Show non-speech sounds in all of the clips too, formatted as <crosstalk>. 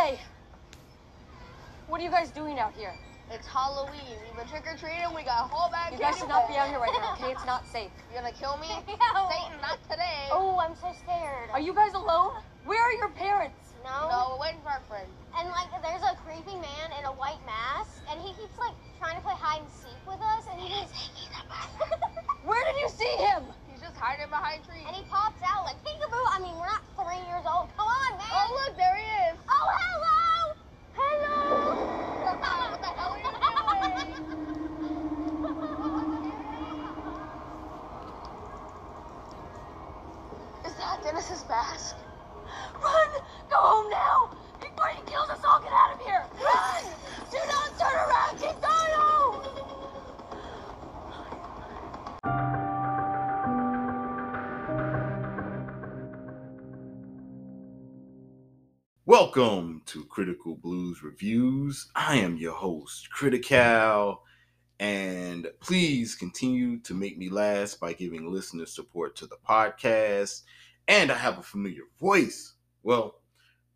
Hey, what are you guys doing out here? It's Halloween. We've been trick or treating. We got a whole bag. You guys should not be out here right now, okay? It's not safe. <laughs> You're gonna kill me? <laughs> Satan, not today. Oh, I'm so scared. Are you guys alone? Where are your parents? No. No, we're waiting for our friend. And like, there's a creepy man in a white mask, and he keeps like trying to play hide and seek with us, and he just Where did you see him? Hiding behind trees. and he pops out like peekaboo. I mean, we're not three years old. Come on, man. Oh, look, there he is. Oh, hello. Hello. <laughs> what the hell are you doing? Is that Dennis's mask? Run! Go home now! Before he kills us all, get out of here! Run! Do not turn around! Keep going home! Welcome to Critical Blues Reviews. I am your host, Critical, and please continue to make me laugh by giving listener support to the podcast. And I have a familiar voice. Well,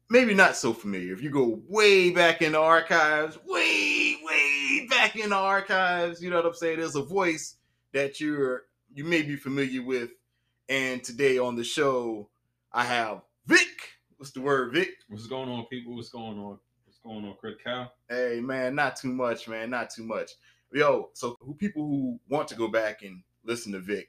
maybe not so familiar. If you go way back in the archives, way, way back in the archives, you know what I'm saying? There's a voice that you're you may be familiar with. And today on the show, I have. What's the word, Vic? What's going on, people? What's going on? What's going on, Crit Cow? Hey man, not too much, man, not too much. Yo, so who people who want to go back and listen to Vic,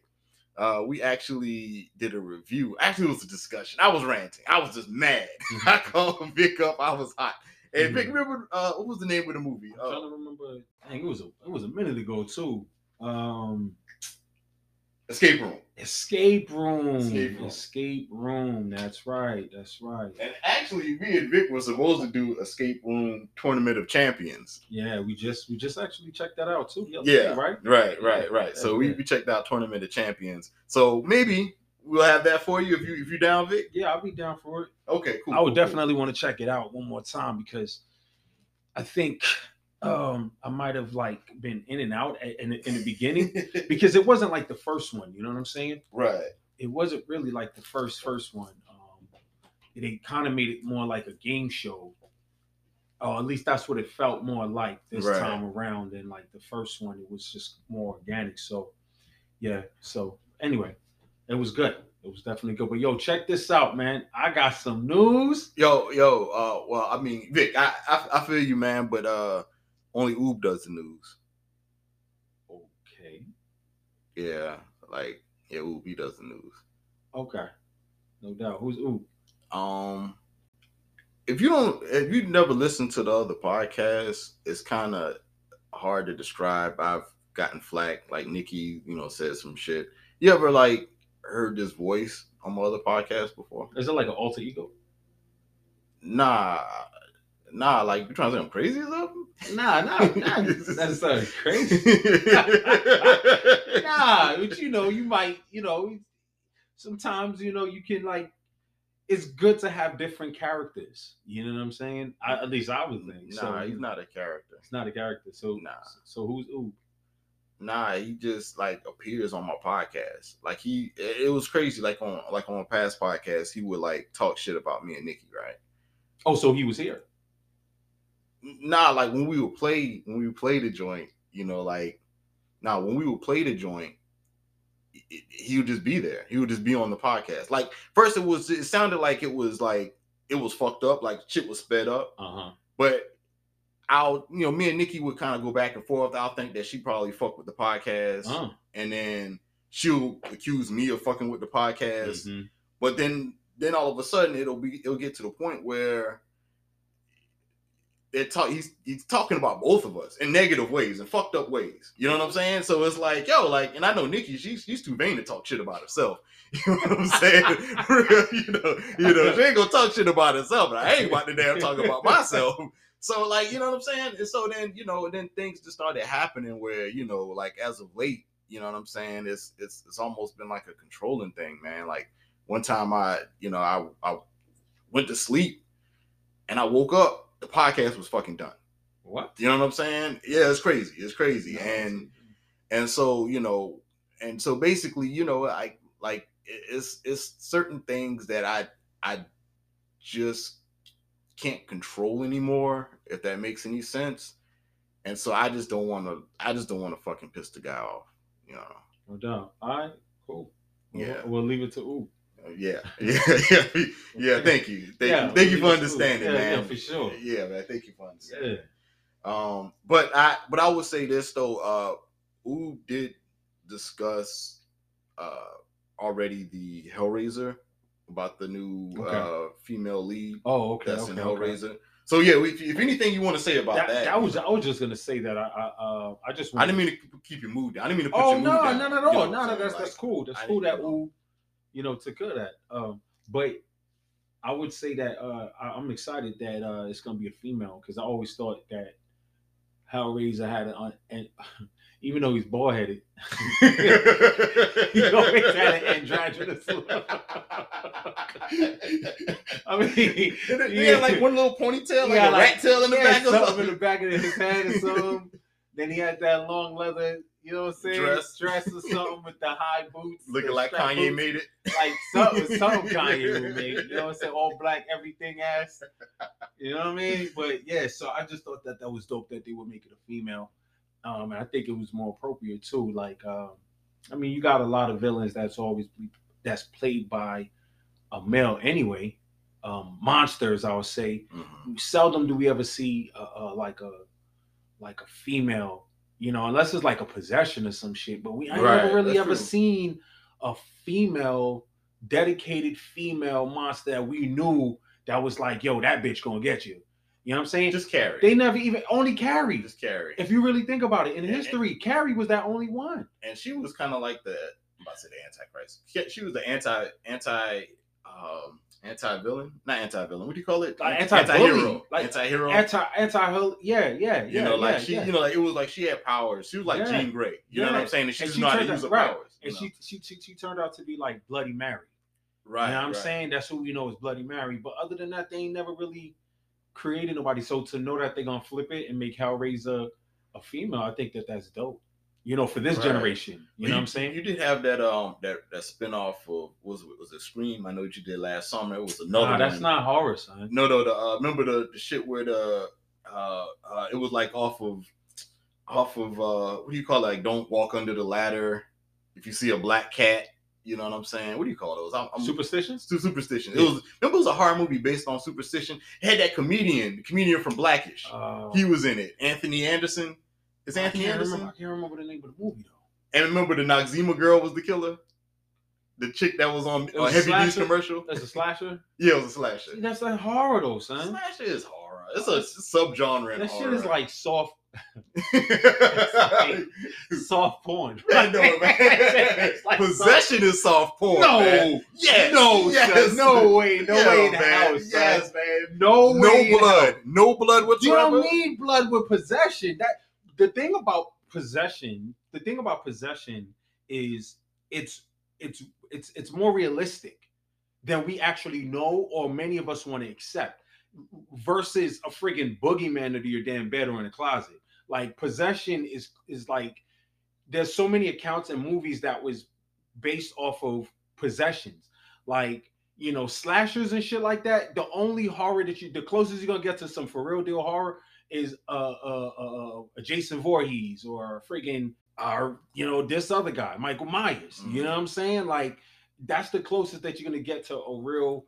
uh, we actually did a review. Actually, it was a discussion. I was ranting. I was just mad. <laughs> I <laughs> called Vic up. I was hot. And Vic, Mhm. remember uh, what was the name of the movie? I'm trying Uh, to remember. Dang, it was a it was a minute ago too. Um, Escape Room. escape room. Escape Escape Room. room. That's right. That's right. And actually, me and Vic were supposed to do Escape Room Tournament of Champions. Yeah, we just we just actually checked that out too. Yeah, day, right. Right, right, right. So we, we checked out Tournament of Champions. So maybe we'll have that for you if you if you down, Vic. Yeah, I'll be down for it. Okay, cool. I would cool, cool. definitely want to check it out one more time because I think um I might have like been in and out in, in the beginning <laughs> because it wasn't like the first one. You know what I'm saying? right. it wasn't really like the first first one. Um, it kind of made it more like a game show, or at least that's what it felt more like this Right. time around than like the first one. It was just more organic. So, yeah. So anyway, it was good. It was definitely good. But yo, check this out, man. I got some news. Yo, yo, uh, well, I mean, Vic, I, I, I feel you, man, but uh, only Oob does the news. Okay. Yeah, like, yeah, Oob, he does the news. Okay. No doubt. Who's ooh? Um, if you don't, if you never listened to the other podcasts, it's kind of hard to describe. I've gotten flack, like Nikki, you know, said some shit. You ever like heard this voice on my other podcast before? Is it like an alter ego? Nah, nah, like you trying to say I'm crazy or something? Nah, nah, nah, not <laughs> necessarily crazy. <laughs> nah, but you know, you might, you know, sometimes you know you can like. It's good to have different characters. You know what I'm saying? I, at least I would think. Nah, so he's not a character. It's not a character. So Nah. So who's ooh? Nah, he just like appears on my podcast. Like he, it it was crazy. Like on like on past podcasts, he would like talk shit about me and Nikki, right? Oh, so he was here. Nah, like when we would play when we would play the joint, you know, like now when we would play the joint, he would just be there. He would just be on the podcast. Like first, it was it sounded like it was like it was fucked up, like shit was sped up. Uh huh. But I'll, you know, me and Nikki would kind of go back and forth. I'll think that she probably fucked with the podcast, Uh. and then she'll accuse me of fucking with the podcast. Mhm. But then, then all of a sudden, it'll be, it'll get to the point where talk, he's he's talking about both of us in negative ways and fucked up ways. You know what I'm saying? So it's like, yo, like, and I know Nikki, she's she's too vain to talk shit about herself. <laughs> You know what I'm saying? <laughs> you know, you know, she ain't gonna talk shit about herself, but I ain't about to damn talk about myself. So like, you know what I'm saying? And so then, you know, then things just started happening where, you know, like as of late, you know what I'm saying? It's it's it's almost been like a controlling thing, man. Like one time I, you know, I I went to sleep and I woke up, the podcast was fucking done. What? You know what I'm saying? Yeah, it's crazy. It's crazy. And and so, you know, and so basically, you know, I like it's it's certain things that I I just can't control anymore, if that makes any sense. And so I just don't want to. I just don't want to fucking piss the guy off. You know. No doubt. All right, cool. We'll- Yeah. We'll leave it to Ooh. <laughs> Yeah, yeah, yeah, yeah. Thank you, thank Yeah, you, thank you for leave it to Ooh. understanding, Yeah, man. yeah, for sure. Yeah, man. Thank you for understanding. Yeah. Um, but I but I would say this though, uh Ooh did discuss uh already the Hellraiser about the new Okay. uh female lead Oh, okay. that's okay, in okay. Hellraiser. So yeah, if, if anything you want to say about That, that, that was I was just gonna say that I I, uh, I just I didn't mean to keep your mood down. I didn't mean to put Oh your mood no, down. no, no, no, know no, no. That's Like, that's cool. That's I cool that. Ooh, you know, to good that. Um, but I would say that uh, I, I'm excited that uh, it's gonna be a female because I always thought that Hellraiser had an, and <laughs> even though he's bald headed, <laughs> he always had an androgynous look. <laughs> I mean, he had like one little ponytail, like a like- rat tail in the back or something. in the back of his head or something. then he had that long leather, you know what I'm saying? Dress. Dress or something with the high boots. <laughs> Looking like Kanye boots. made it. Like something, <laughs> something Kanye would make. You know what I'm saying? All black, everything ass. You know what I mean? But yeah, so I just thought that that was dope that they would make it a female. Um, and I think it was more appropriate too. Like, um, I mean, you got a lot of villains that's always that's played by a male anyway. Um, monsters, I would say Mhm. seldom do we ever see uh, uh, like a like a female, you know, unless it's like a possession or some shit. But we I Right, never really that's ever true. seen a female, dedicated female monster that we knew that was like, yo, that bitch gonna get you. You know what I'm saying? Just carry. they never even only Carrie. just carry. If you really think about it, in And- history, Carrie was that only one. and she was kind of like the I'm about to say the antichrist. She, she was the anti anti um anti villain, not anti villain. What do you call it? Like anti-bully, like anti hero. Anti anti yeah, yeah, yeah. you know, like yeah, she, yeah. you know, like it was like she had powers. She was like Yeah. Jean Grey. You know what I'm saying? And she And just she know how to turned use her right. powers. and know? she, she she she turned out to be like Bloody Mary. right, you know I'm right. saying? That's who we know is Bloody Mary. But other than that, they ain't never really created nobody. So to know that they're gonna flip it and make Hellraiser a female, I think that that's dope. You know, for this Right. generation. You know what I'm saying? You did have that um that that spinoff of was was it Scream? I know what you did last summer. It was another. Nah, that's one. not horror, son. No, no. The uh, remember the, the shit where the uh, uh it was like off of off of uh what do you call it? Like don't walk under the ladder. If you see a black cat, you know what I'm saying. What do you call those? I'm, I'm Superstitions? Su- superstition. It was remember it was a horror movie based on superstition. It had that comedian, the comedian from Blackish. Uh, he was in it. Anthony Anderson. Is I Anthony can't Anderson? remember. I can't remember the name of the movie though. And remember the Noxzema girl was the killer. The chick that was on a was a heavy duty commercial. That's a slasher. <laughs> Yeah, it was a slasher. See, that's like horror though, son. Slasher is horror. It's a subgenre That shit horror. is like soft, I <laughs> <laughs> soft porn. I know, man. It's like Possession is soft porn. No, man. Yes. no, yes. son, no way, no Yeah, way in the man. house, son. Yes, man. No No hell. blood. No blood You whatsoever. don't need blood with possession. That the thing about possession, the thing about possession is it's it's it's it's more realistic than we actually know or many of us want to accept versus a friggin' boogeyman under your damn bed or in a closet. Like possession is is like there's so many accounts and movies that was based off of possessions. Like you know, slashers and shit like that. The only horror that you, the closest you're gonna get to some for real deal horror is uh uh uh, uh Jason Voorhees or friggin' uh you know this other guy, Michael Myers. You know what I'm saying? Like that's the closest that you're gonna get to a real,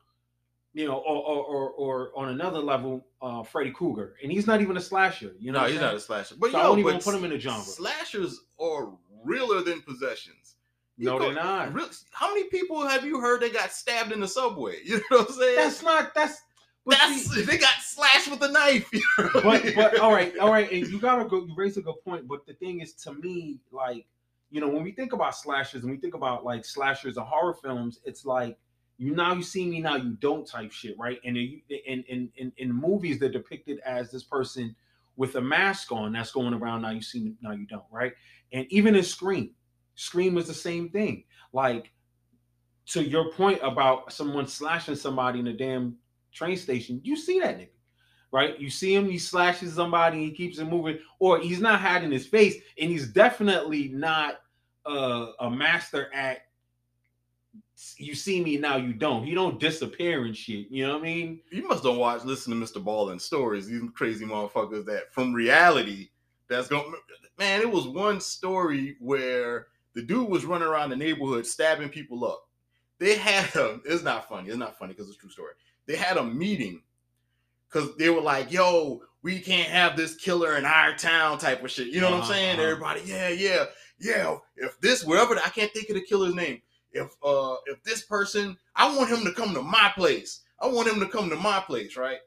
you know, or or or, or on another level, uh Freddy Krueger, and he's not even a slasher. You know, no, he's I'm not a slasher. But So yo, I don't even put him in a genre. Slashers are realer than possessions. You No, go- they're not. real- how many people have you heard that got stabbed in the subway? <laughs> You know what I'm saying? That's not that's. But That's see- they got slashed with a knife. <laughs> you know what I but mean? but all right, all right, and you gotta go. You raise a good point, but the thing is, to me, like you know, when we think about slashers and we think about like slashers and horror films, it's like you now you see me now you don't type shit, right? And in in in in, in movies they're depicted as this person with a mask on that's going around. Now you see me, now you don't, right? And even in Scream, Scream is the same thing. Like to your point about someone slashing somebody in a damn train station, you see that nigga right? You see him, he slashes somebody, he keeps it moving, or he's not hiding his face, and he's definitely not uh, a master at you see me now, you don't. He don't disappear and shit. You know what I mean? You must don't watch, listen to Mr. Ballen stories. These crazy motherfuckers that from reality, that's going. Man, it was one story where the dude was running around the neighborhood stabbing people up. They had a. It's not funny. It's not funny because it's a true story. They had a meeting because they were like, "Yo, we can't have this killer in our town," type of shit. You know what I'm saying? Uh-huh. Everybody, yeah, yeah, yeah. If this wherever I can't think of the killer's name. If uh if this person, I want him to come to my place. I want him to come to my place, right?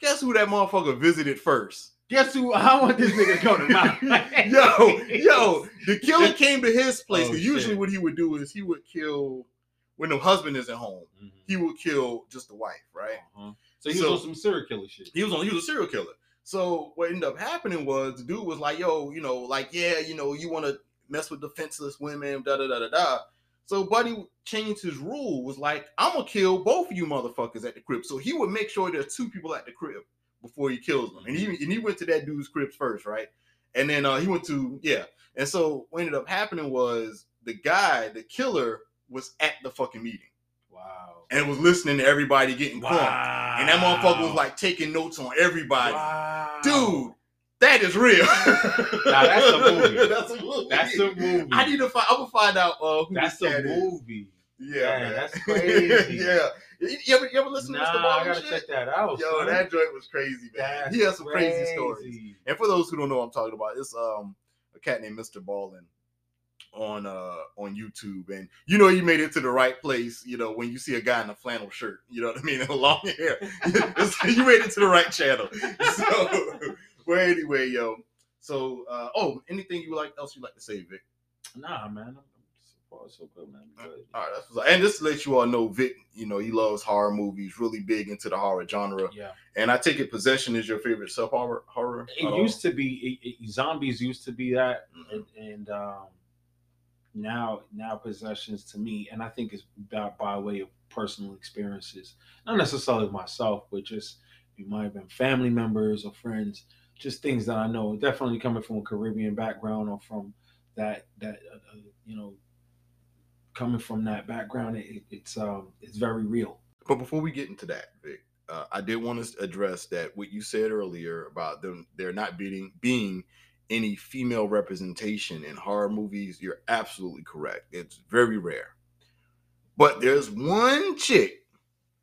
Guess who that motherfucker visited first? Guess who? I want this nigga to go to my <laughs> yo, yo, the killer <laughs> came to his place. Oh, usually, shit. what he would do is he would kill when the husband isn't home. Mhm. He would kill just the wife, right? Uh-huh. So he So- was on some serial killer shit. He was on. He was a serial killer. So what ended up happening was the dude was like, "Yo, you know, like yeah, you know, you want to mess with defenseless women, da da da da da." So Buddy changed his rule. Was like, "I'm gonna kill both of you motherfuckers at the crib." So he would make sure there's two people at the crib before he kills them. And he and he went to that dude's crib first, right? And then uh, he went to yeah. And so what ended up happening was the guy, the killer, was at the fucking meeting Wow. and was listening to everybody getting Wow. caught. And that motherfucker was like taking notes on everybody. wow. Dude, that is real. Nah, that's a movie. <laughs> that's a movie. that's a movie. I need to find. I'm gonna find out uh, who That's a cat is. movie. Yeah, Man, that's <laughs> crazy. yeah. You you ever, you ever listen Nah, to Mr. Ball? I gotta shit? check that out. Yo, that joint was crazy, man. That's he has some crazy, stories. And for those who don't know what I'm talking about, it's um a cat named Mr. Ballen on uh on YouTube. And you know you made it to the right place, you know, when you see a guy in a flannel shirt, you know what I mean, <laughs> and long hair. <laughs> You made it to the right channel. <laughs> So well anyway, yo. So uh oh, anything you like else you like to say, Vic? Nah, man. I'm, so good, man. Good. All right, that's what's up. and just to let you all know, Vic, you know, he loves horror movies, really big into the horror genre. Yeah. And I take it Possession is your favorite sub horror horror. It used to be it, it- zombies used to be that, Mhm. and, and um, now now possessions to me, and I think it's by, by way of personal experiences, not necessarily myself, but just it might have been family members or friends, just things that I know. Definitely coming from a Caribbean background or from that that uh, uh, you know coming from that background, it, it's um it's very real. But before we get into that, Vic, uh, I did want to address that what you said earlier about them they're not being being any female representation in horror movies. You're absolutely correct. It's very rare. But there's one chick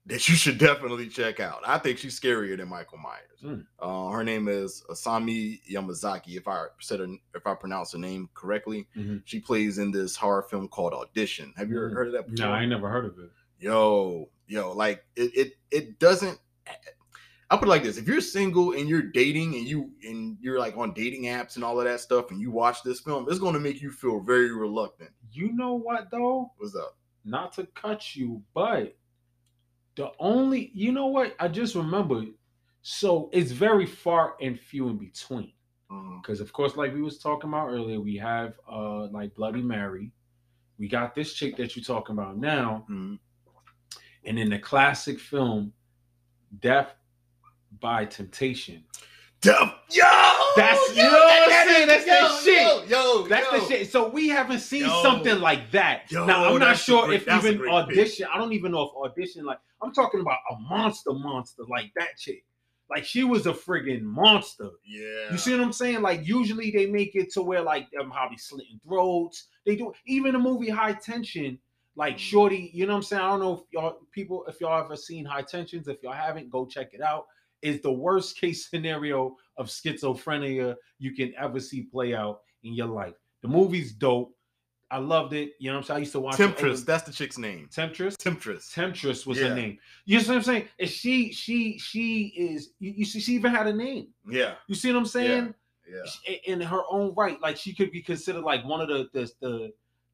that you should definitely check out. I think she's scarier than Michael Myers. Mm. Uh, her name is Asami Yamazaki. If I said her, if I pronounce her name correctly, Mhm. she plays in this horror film called Audition. Have you ever Mm. heard of that? before? No, I ain't never heard of it. yo, yo, like it, it, it doesn't. I'll put it like this: if you're single and you're dating and you and you're like on dating apps and all of that stuff, and you watch this film, it's going to make you feel very reluctant. You know what though? What's up? not to cut you, but the only you know what I just remembered. So it's very far and few in between. Because of course, like we was talking about earlier, we have uh like Bloody Mary. We got this chick that you're talking about now, Mhm. and in the classic film, Def by Temptation. Yo, That's- yo, what I'm that- That's yo, that shit. Yo, yo, That's yo. the shit. So we haven't seen Yo. something like that. Yo, now I'm not sure great- if even great pick. audition. I don't even know if audition. Like I'm talking about a monster, monster like that chick. Like she was a friggin' monster. Yeah, You see what I'm saying? Like usually they make it to where like them how they slitting throats. They do even the movie High Tension. Like Mhm. Shorty, you know what I'm saying? I don't know if y'all people if y'all ever seen High Tensions. If y'all haven't, go check it out. Is the worst case scenario of schizophrenia you can ever see play out in your life. The movie's dope. I loved it. You know what I'm saying? I used to watch Temptress. That's the chick's name. Temptress. Temptress. Temptress was Yeah. her name. You see what I'm saying? And she, she, she is. You, you see, she even had a name. Yeah, You see what I'm saying? yeah. Sh- In her own right, like she could be considered like one of the the the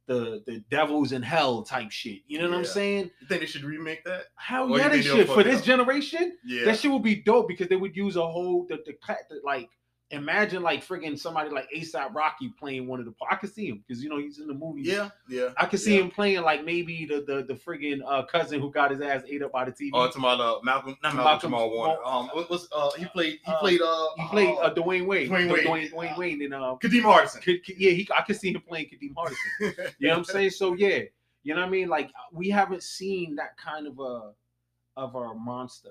the, the devils in hell type shit. You know what I'm saying? You think they should remake that? Hell Or yeah, they should for this up? generation. Yeah. That shit would be dope because they would use a whole the the, the like imagine like friggin' somebody like ASAP Rocky playing one of the I could see him because you know he's in the movie. yeah, yeah. I could see yeah. him playing like maybe the the the friggin' uh, cousin who got his ass ate up by the TV. Oh, it's about uh, Malcolm, not Malcolm, Malcolm Jamal Warner. Um, what was uh, he played? He Uh, played uh, he played uh, uh, Dwayne Wade. Dwayne Wade. Dwayne, Dwayne Wade and uh, Kadeem Hardison. could, could- yeah, he I could see him playing Kadeem Hardison. <laughs> You know what I'm saying? So yeah, You know what I mean? Like we haven't seen that kind of a of a monster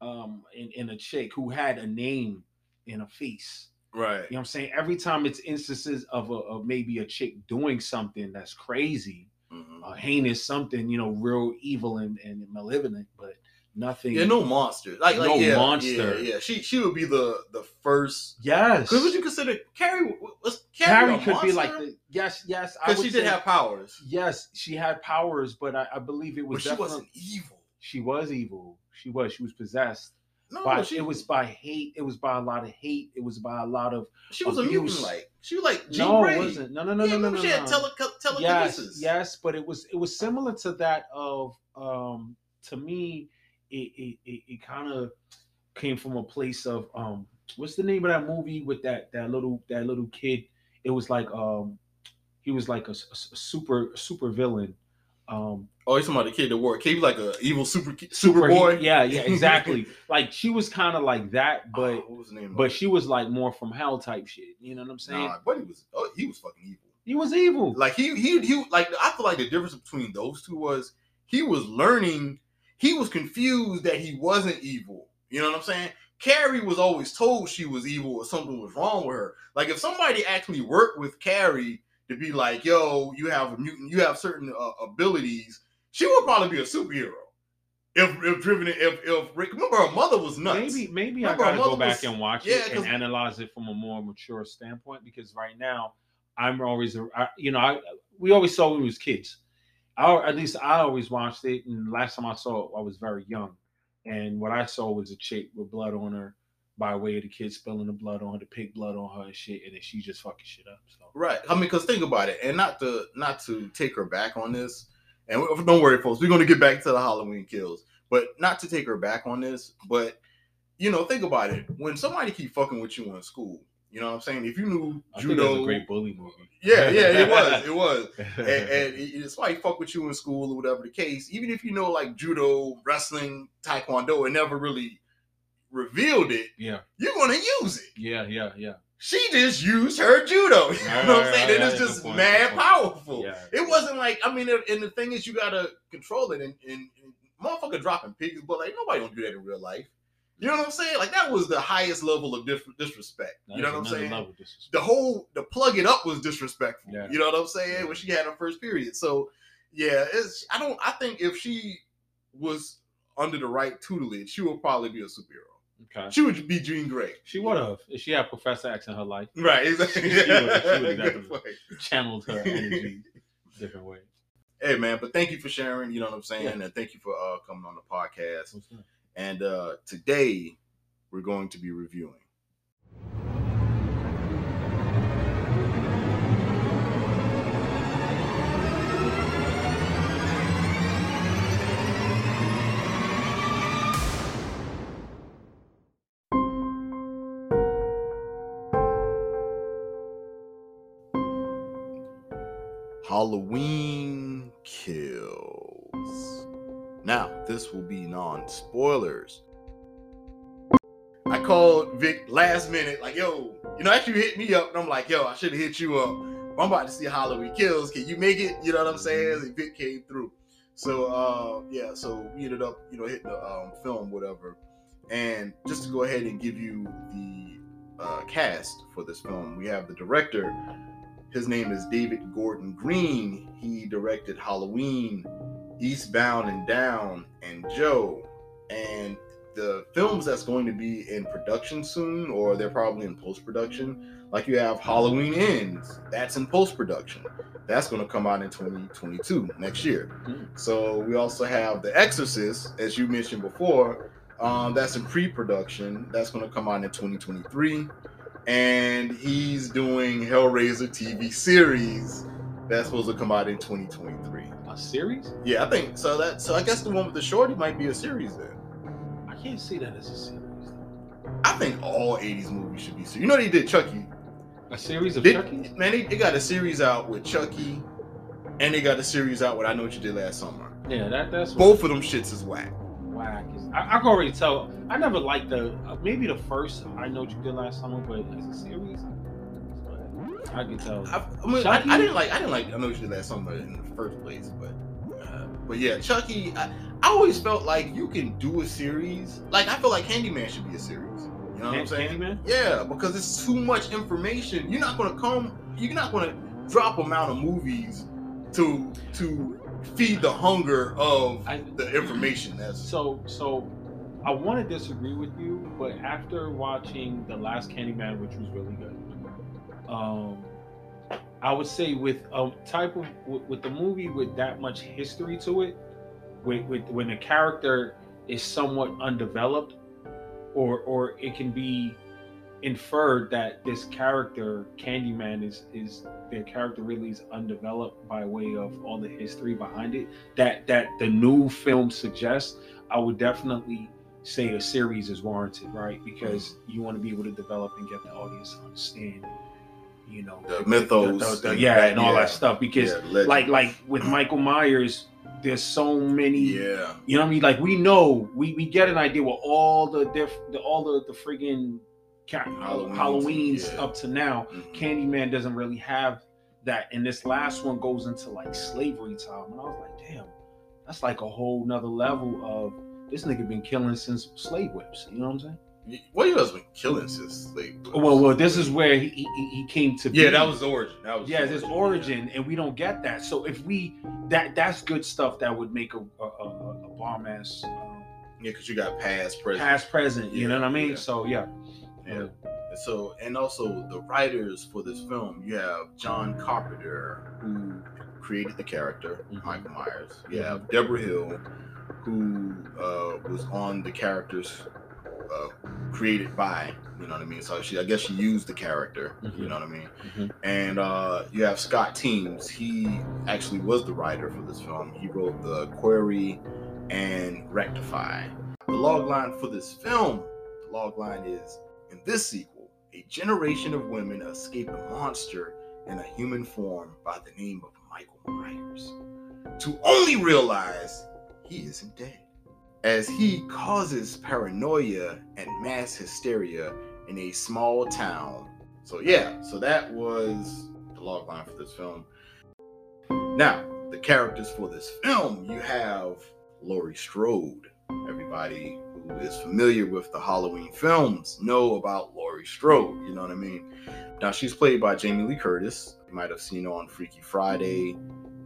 um in, in a chick who had a name and a face. Right. You know what I'm saying? Every time it's instances of a of maybe a chick doing something that's crazy, Mhm. uh, heinous, something, you know, real evil and, and malevolent, but nothing. Yeah, no monster. Like, like No yeah, monster. Yeah, yeah. She she would be the the first. Yes. Because would you consider Carrie? Was Carrie, Carrie could be like the yes, yes. Because she did say- have powers, yes, she had powers, but I, I believe it but was she wasn't evil. she was evil. She was. She was possessed. No, by, she it was by hate. It was by a lot of hate. It was by a lot of She was a mutant. Like she was like Jean no, Grey. it wasn't. No, no, no, yeah, no, no, remember no. She had no. tele- yes, telekinesis. yes, but it was it was similar to that of um to me it it it, it kind of came from a place of um what's the name of that movie with that that little that little kid it was like um he was like a super super villain um Oh, he's somebody kid that wore a cape like a evil super super boy. yeah yeah <laughs> exactly like she was kind of like that but Oh, what was name? but she was like more from hell type shit you know what i'm saying nah, but he was oh, he was fucking evil. he was evil Like he he he like I feel like the difference between those two was he was learning. He was confused that he wasn't evil. You know what I'm saying? Carrie was always told she was evil or something was wrong with her. Like if somebody actually worked with Carrie to be like, "Yo, you have a mutant, you have certain uh, abilities," she would probably be a superhero. If if driven if if remember her mother was nuts. Maybe maybe Remember, I gotta go back was- and watch yeah, it and analyze it from a more mature standpoint because right now I'm always I, you know I we always saw when we was kids. I at least I always watched it, and last time I saw it I was very young, and what I saw was a chick with blood on her by way of the kid spilling the blood on her, the pig blood on her and shit, and then she just fucking shit up. So Right. I mean, because think about it, and not to not to take her back on this, and we- don't worry, folks, we're gonna get back to the Halloween kills, but not to take her back on this, but you know, think about it. When somebody keep fucking with you in school, you know what I'm saying? If you knew I judo, a great bully movie. yeah, yeah, it was, <laughs> it was, and, <laughs> and it's why he fuck with you in school or whatever the case. Even if you know like judo, wrestling, taekwondo, it never really revealed it, yeah, you're gonna use it yeah, yeah, yeah. she just used her judo. <laughs> You know Right, what I'm saying? right, and it's right. Good just point, mad powerful. Yeah, It wasn't like I mean, and the thing is, you gotta control it. And, and, and motherfucker dropping pigs, but like nobody don't do that in real life. You know what I'm saying? Like that was the highest level of dis- disrespect. That you know what I'm saying? level of disrespect. The whole the plug it up was disrespectful. Yeah. You know what I'm saying? Yeah. When she had her first period. So yeah, it's I don't I think if she was under the right tutelage, she would probably be a superhero. Okay. She would be Jean Grey. She would have if she had Professor X in her life. Right, exactly. She she <laughs> definitely- point. channeled her energy different way. Hey man, but thank you for sharing. You know what I'm saying, Yeah. and thank you for uh, coming on the podcast. And uh, today we're going to be reviewing. Halloween kills. Now, this will be non spoilers. I called Vic last minute, like, yo, you know, actually hit me up, and I'm like, yo, I should have hit you up. I'm about to see Halloween Kills. Can you make it? You know what I'm saying? And Vic came through. So, uh, yeah, so we ended up, you know, hitting the um, film, whatever. And just to go ahead and give you the uh, cast for this film, we have the director. His name is David Gordon Green. He directed Halloween, Eastbound and Down, and Joe. And the films that's going to be in production soon, or they're probably in post production, like you have Halloween Ends, that's in post production. That's going to come out in 2022, next year. Hmm. So we also have The Exorcist, as you mentioned before, um, that's in pre production. That's going to come out in 2023. And he's doing Hellraiser TV series that's supposed to come out in 2023. A series? Yeah, I think so. That so I guess the one with the shorty might be a series then. I can't see that as a series. I think all 80s movies should be series. You know they did Chucky. A series of They, Chucky? man, they, they got a series out with Chucky, and they got a series out with I Know What You Did Last Summer. Yeah, that that's Both of them shits is whack. Whack. Is, I, I can already tell. I never liked the uh, maybe the first. I know what you did last summer, but as a series, I can tell. I, I, mean, Chucky? I, I didn't like. I didn't like. I know you did last summer in the first place, but uh, but yeah, Chucky. I, I always felt like you can do a series. Like I feel like Candyman should be a series. You know what I'm saying? Candyman? Yeah, because it's too much information. You're not gonna come. You're not gonna drop a amount of movies to to feed the hunger of I, the information. That's So so I want to disagree with you, but after watching the last Candyman, which was really good, um, I would say with a type of with, with the movie with that much history to it, with, with when the character is somewhat undeveloped, or or it can be inferred that this character Candyman is is their character really is undeveloped by way of all the history behind it that that the new film suggests I would definitely say a series is warranted right because you want to be able to develop and get the audience to understand you know The mythos the- the- and yeah that- and all yeah. that stuff because Yeah, like like with Michael Myers there's so many yeah. you know what I mean? Like we know, we, we get an idea what all the diff, the, all the the friggin' ca- Halloweens, Halloween's yeah. up to now. Mhm. Candyman doesn't really have that, and this last one goes into like slavery time, and I was like, damn, that's like a whole nother level of this nigga been killing since slave whips. You know what I'm saying? Well, you has been killing since like. Well, well, this is where he, he, he came to. Be Yeah, be. that was the origin. That was yeah, the it's his origin, and we don't get that. So if we that that's good stuff that would make a a, a, a bomb ass um, Yeah, because you got past, present, past present. You know what I mean? Yeah. So yeah, Yeah. And so, and also the writers for this film, you have John Carpenter, who created the character Mhm. Michael Myers. You have Debra Hill, who uh, was on the characters uh, created by. You know what I mean? So she, I guess she used the character. You Mhm. know what I mean? Mhm. And uh, you have Scott Teems. He actually was the writer for this film. He wrote the Quarry and Rectify. The log line for this film, the log line is in this sequel, a generation of women escape a monster in a human form by the name of Michael Myers to only realize he isn't dead. As he causes paranoia and mass hysteria in a small town. So, yeah, so that was the log line for this film. Now, the characters for this film, you have Laurie Strode. Everybody who is familiar with the Halloween films know about Laurie Strode. You know what I mean? Now she's played by Jamie Lee Curtis. You might have seen her on Freaky Friday,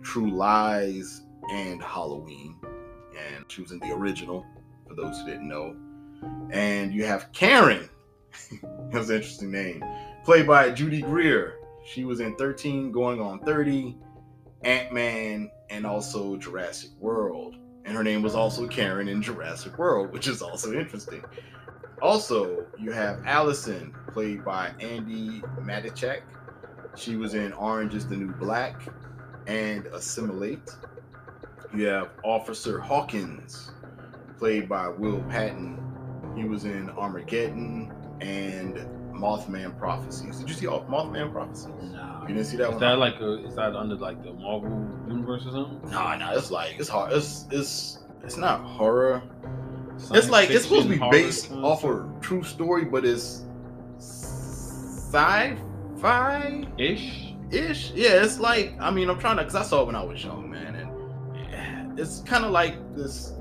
True Lies, and Halloween. And she was in the original, for those who didn't know. And you have Karen. <laughs> That's an interesting name. Played by Judy Greer. She was in 13 going on 30, Ant-Man, and also Jurassic World and her name was also Karen in Jurassic World, which is also interesting. Also, you have Allison, played by Andi Matichak. She was in Orange is the New Black and Assimilate. You have Officer Hawkins, played by Will Patton. He was in Armageddon and Mothman Prophecies. Did you see all Mothman Prophecies? Nah. You didn't see that Is one? that like a? Is that under like the Marvel universe or something? Nah, nah, it's like it's hard. It's it's it's not horror. Science it's like it's supposed to be fiction, based horror off kind a true story, but it's sci-fi of ish. ish. Yeah, it's like I mean I'm trying to because I saw it when I was young, man, and it's kind of like this.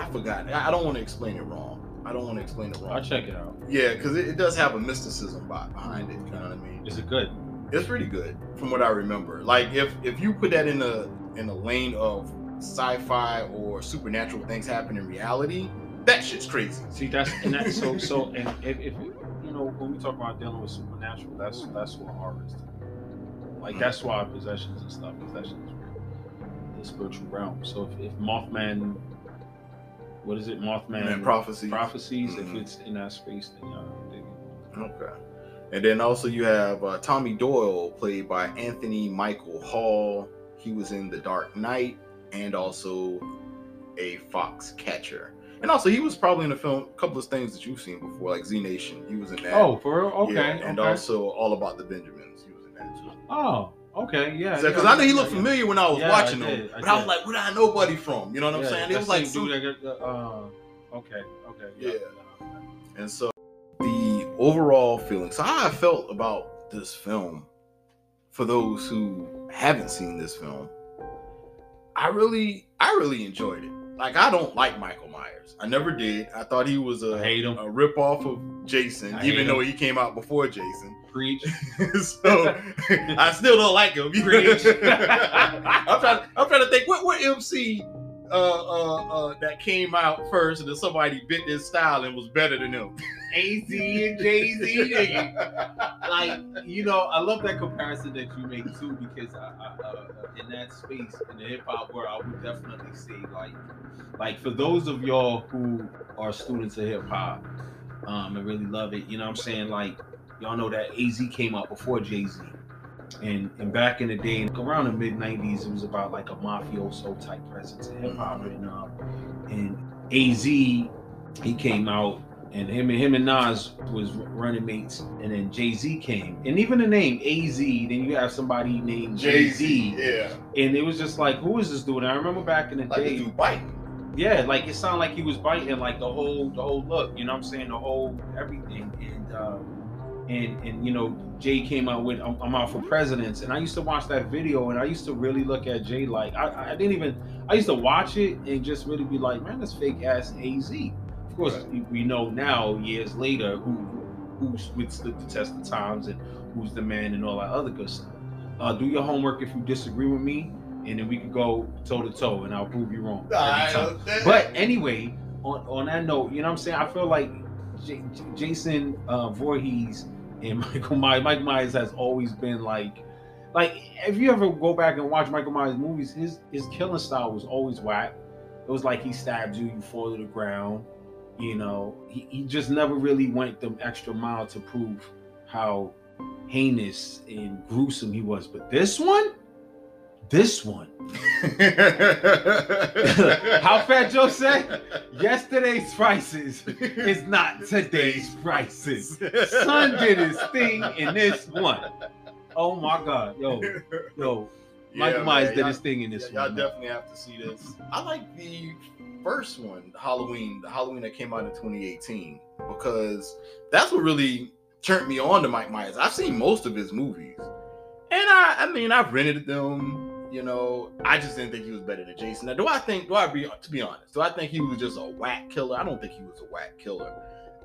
I forgot. I I don't want to explain it wrong. I don't want to explain it wrong. I'll check it out. Yeah, because it, it does have a mysticism behind it. You know what I mean? Is it good? It's pretty good from what I remember. Like if if you put that in a in a lane of sci-fi or supernatural things happen in reality, that shit's crazy. See, that's and that so so and if, if you know when we talk about dealing with supernatural, that's that's what horror is. Like that's why possessions and stuff, possessions, the spiritual realm. So if, if Mothman, what is it, Mothman And prophecy. prophecies? Mhm. If it's in that space, then yeah, I'm digging. Okay. And then also you have uh, Tommy Doyle, played by Anthony Michael Hall. He was in The Dark Knight and also a Foxcatcher. And also he was probably in a film, a couple of things that you've seen before, like Z Nation. He was in that. Oh, for real? Okay. Yeah, and okay. also All About the Benjamins. He was in that too. oh, okay, yeah. Because yeah, I know he looked yeah. familiar when I was Yeah, watching I him, I but I was like, "Where did I know Buddy from?" You know what I'm saying? It was like, dude uh, okay, okay, yeah. Yeah. and so the overall feeling. So how I felt about this film for those who haven't seen this film, I really, I really enjoyed it. Like, I don't like Michael Myers. I never did. I thought he was a I hate him. a rip off of Jason, even though him. he came out before Jason. Preach. <laughs> so I still don't like him. Preach. <laughs> I'm trying. I'm trying to think what what MC uh, uh, uh, that came out first, and then somebody bit this style and was better than him. AZ and Jay Z. Like, you know, I love that comparison that you make too, because I, I, uh, in that space, in the hip hop world, I would definitely say, like, like for those of y'all who are students of hip hop um, and really love it, you know what I'm saying? Like, y'all know that AZ came out before Jay Z. And, and back in the day, around the mid 90s, it was about like a mafioso type presence in hip hop. And, um, and AZ, he came out and him and him and Nas was running mates, and then Jay Z came, and even the name AZ. Then you have somebody named Jay Z, yeah, and it was just like, who is this dude? And I remember back in the like day, biting. yeah, like it sounded like he was biting, like the whole the whole look. You know what I'm saying? The whole everything, and um, and and you know Jay came out with I'm, I'm out for presidents, and I used to watch that video, and I used to really look at Jay like I, I didn't even I used to watch it and just really be like, man, this fake ass Az. Of course, Right. we, know now years later who who's withstood the test of times and who's the man and all that other good stuff. Uh, do your homework if you disagree with me, and then we can go toe to toe, and I'll prove you wrong. But anyway, on, on that note, you know what I'm saying? I feel like J- Jason uh, Voorhees and <laughs> Michael Myers, Michael Myers has always been like, like if you ever go back and watch Michael Myers movies, his his killing style was always whack. It was like he stabs you, you fall to the ground. You know, he, he just never really went the extra mile to prove how heinous and gruesome he was. But this one, this one, <laughs> how Fat Joe said, yesterday's prices is not <laughs> today's prices. Son did his thing in this one. Oh my God, yo, yo, Michael Yeah, Myers did his thing in this Y'all one. definitely have to see this. I like the first one, Halloween, the Halloween that came out in 2018, because that's what really turned me on to Mike Myers. I've seen most of his movies, and I, I mean, I've rented them. You know, I just didn't think he was better than Jason. Now, do I think? Do I be to be honest? Do I think he was just a whack killer? I don't think he was a whack killer.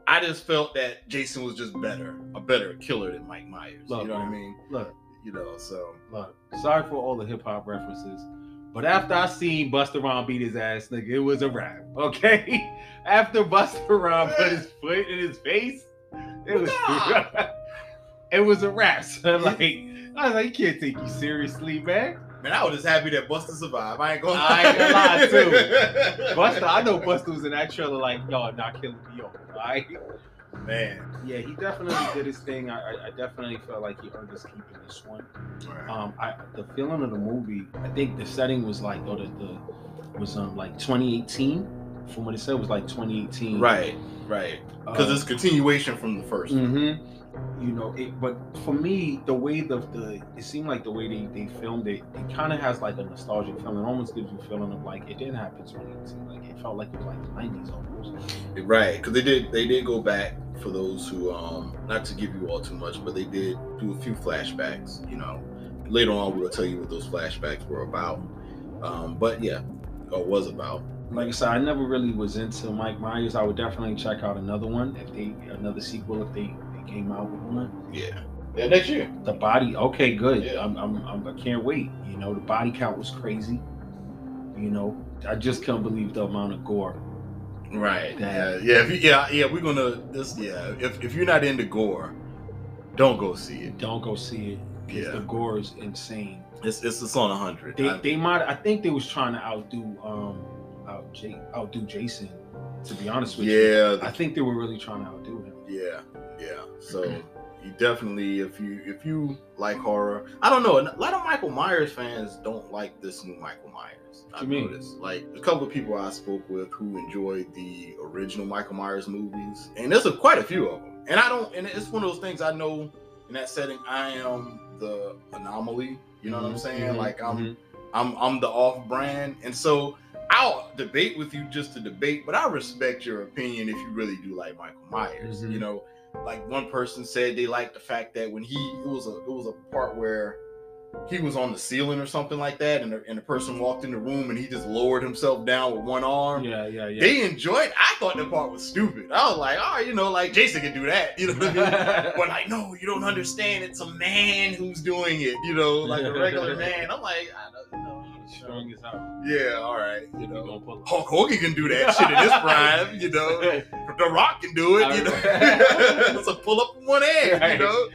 I just felt that Jason was just better, a better killer than Mike Myers. Look, you know what I mean? Look, You know, so look, sorry for all the hip hop references, but after I seen Busta Rhymes beat his ass, nigga, it was a wrap. <laughs> Okay, after Busta Rhymes put his foot in his face, it was <laughs> it was a wrap. So like, I was like, you can't take you seriously, man. Man, I was just happy that Busta survived. I ain't gonna lie. I ain't gonna lie, too. <laughs> Busta, I know Busta was in that trailer like, y'all not killing me. All right. Man. Yeah, he definitely did his thing. I, I, definitely felt like he earned his keep in this one. Um, I the feeling of the movie, I think the setting was like, oh, the, the was um like 2018. From what it said, it was like 2018. Right, right. Because Uh, it's continuation from the first. Mm-hmm. You know, it, but for me, the way the, the it seemed like the way they, they filmed it, it kind of has like a nostalgic feeling. It almost gives you a feeling of like it didn't happen 2018. Like it felt like it was like the 90s almost. Right, because they did they did go back for those who um not to give you all too much, but they did do a few flashbacks. You know, later on we'll tell you what those flashbacks were about. Um, but yeah, or was about. Like I said, I never really was into Mike Myers. I would definitely check out another one if they another sequel if they, came out with one. Yeah, yeah, next year. The body, okay, good. Yeah. I'm, I'm, I'm I can't wait. You know, the body count was crazy. You know, I just can't believe the amount of gore. Right. Yeah, yeah, if you, yeah, yeah. We're gonna this. Yeah, if if you're not into gore, don't go see it. Don't go see it. Yeah. the gore is insane. It's it's, it's on a hundred. They I- they might. I think they was trying to outdo um out Jay, outdo Jason. To be honest with you, yeah, I think they were really trying to outdo him. Yeah, yeah. So you definitely, if you if you like horror, I don't know. A lot of Michael Myers fans don't like this new Michael Myers. What I've you mean? noticed. Like a couple of people I spoke with who enjoyed the original Michael Myers movies, and there's a, quite a few of them. And I don't. And it's one of those things I know in that setting. I am the anomaly. You know what I'm saying? Mhm, Like I'm mhm. I'm I'm the off brand, and so I'll debate with you just to debate, but I respect your opinion if you really do like Michael Myers. Mhm. You know, like one person said they liked the fact that when he it was a it was a part where he was on the ceiling or something like that, and the, and the person walked in the room and he just lowered himself down with one arm. Yeah, yeah, yeah. They enjoyed. I thought that part was stupid. I was like, oh, you know, like Jason can do that. You know what I mean? <laughs> but like, no, you don't understand. It's a man who's doing it. You know, like a regular <laughs> man. I'm like, Don't as hell. Yeah, all right. You know, Hulk Hogan can do that shit in his <laughs> prime. You know, The Rock can do it. You know, <laughs> it's a pull up from one hand. Right. You know,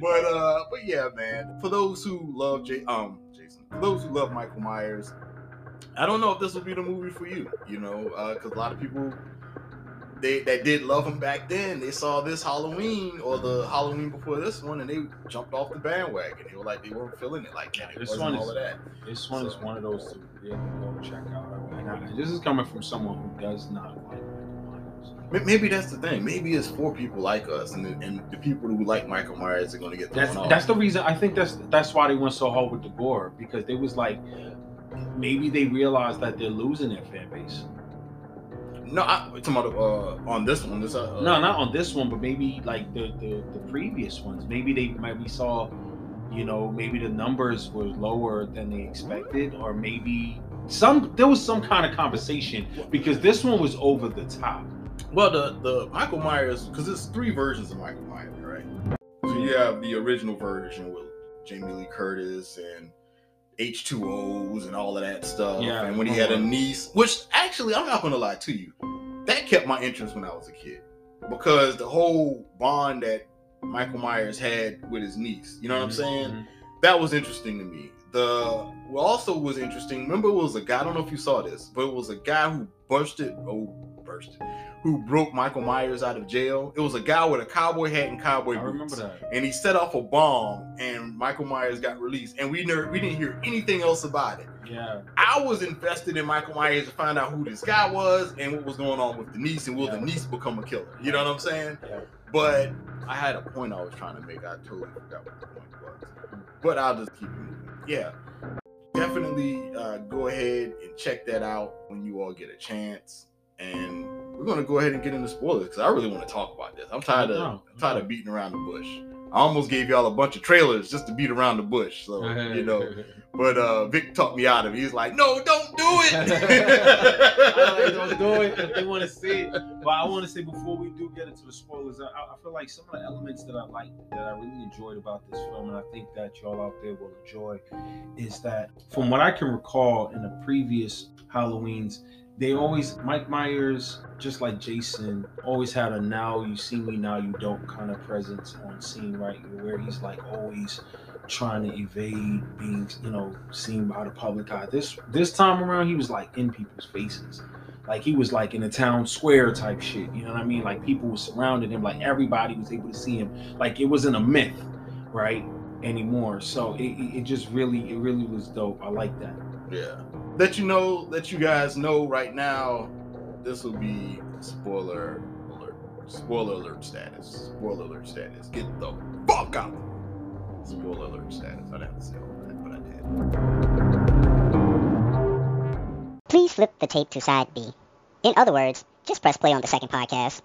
but uh, but yeah, man. For those who love J- um Jason, for those who love Michael Myers, I don't know if this will be the movie for you. You know, because a lot of people they that did love him back then, they saw this Halloween or the Halloween before this one, and they jumped off the bandwagon. They were like they weren't feeling it like that. It This one all is- of that. This one is one of those to really go check out. I, this is coming from someone who does not like Michael Myers. Maybe that's the thing. Maybe it's for people like us, and the, and the people who like Michael Myers are going to get That's off. that's the reason. I think that's that's why they went so hard with the gore because they was like, maybe they realized that they're losing their fan base. No, I, talking about uh, on this one. This uh, No, not on this one, but maybe like the the, the previous ones. Maybe they might maybe saw, you know, maybe the numbers were lower than they expected, or maybe some there was some kind of conversation because this one was over the top. Well, the the Michael Myers because there's three versions of Michael Myers, right? So you have the original version with Jamie Lee Curtis and H2Os and all of that stuff. Yeah, and when he had a uh-huh. niece, which actually I'm not gonna lie to you, that kept my interest when I was a kid because the whole bond that Michael Myers had with his niece, you know what I'm saying? Mhm. that was interesting to me. The what also was interesting. Remember, it was a guy. I don't know if you saw this, but it was a guy who bursted. Oh, Who broke Michael Myers out of jail? It was a guy with a cowboy hat and cowboy I boots. And he set off a bomb, and Michael Myers got released. And we never, we didn't hear anything else about it. Yeah. I was invested in Michael Myers to find out who this guy was and what was going on with the niece, and will Yeah. niece become a killer? You know what I'm saying? Yeah. But I had a point I was trying to make. I totally forgot what the point was. But I'll just keep moving. Yeah. Definitely uh, go ahead and check that out when you all get a chance. And we're gonna go ahead and get into spoilers because I really want to talk about this. I'm tired of No. I'm tired of beating around the bush. I almost gave y'all a bunch of trailers just to beat around the bush. So you know, <laughs> but uh Vic talked me out of it. He's like, no, don't do I it. <laughs> <laughs> don't do it if they want to see it. But I want to say before we do get into the spoilers, I, I feel like some of the elements that I like, that I really enjoyed about this film, and I think that y'all out there will enjoy, is that from what I can recall in the previous Halloweens, they always Mike Myers, just like Jason, always had a now you see me, now you don't kind of presence on scene, right? Where he's like always trying to evade being, you know, seen by the public eye. This this time around, he was like in people's faces. Like he was like in a town square type shit. You know what I mean? Like people were surrounding him. Like everybody was able to see him. Like it wasn't a myth, right? Anymore. So it, it it just really, it really was dope. I like that. Yeah. Let you know, let you guys know right now, this will be spoiler alert. Spoiler alert status. Spoiler alert status. Get the fuck out. Spoiler alert status. I didn't have to say all that, but I did. Please flip the tape to side B. In other words, just press play on the second podcast.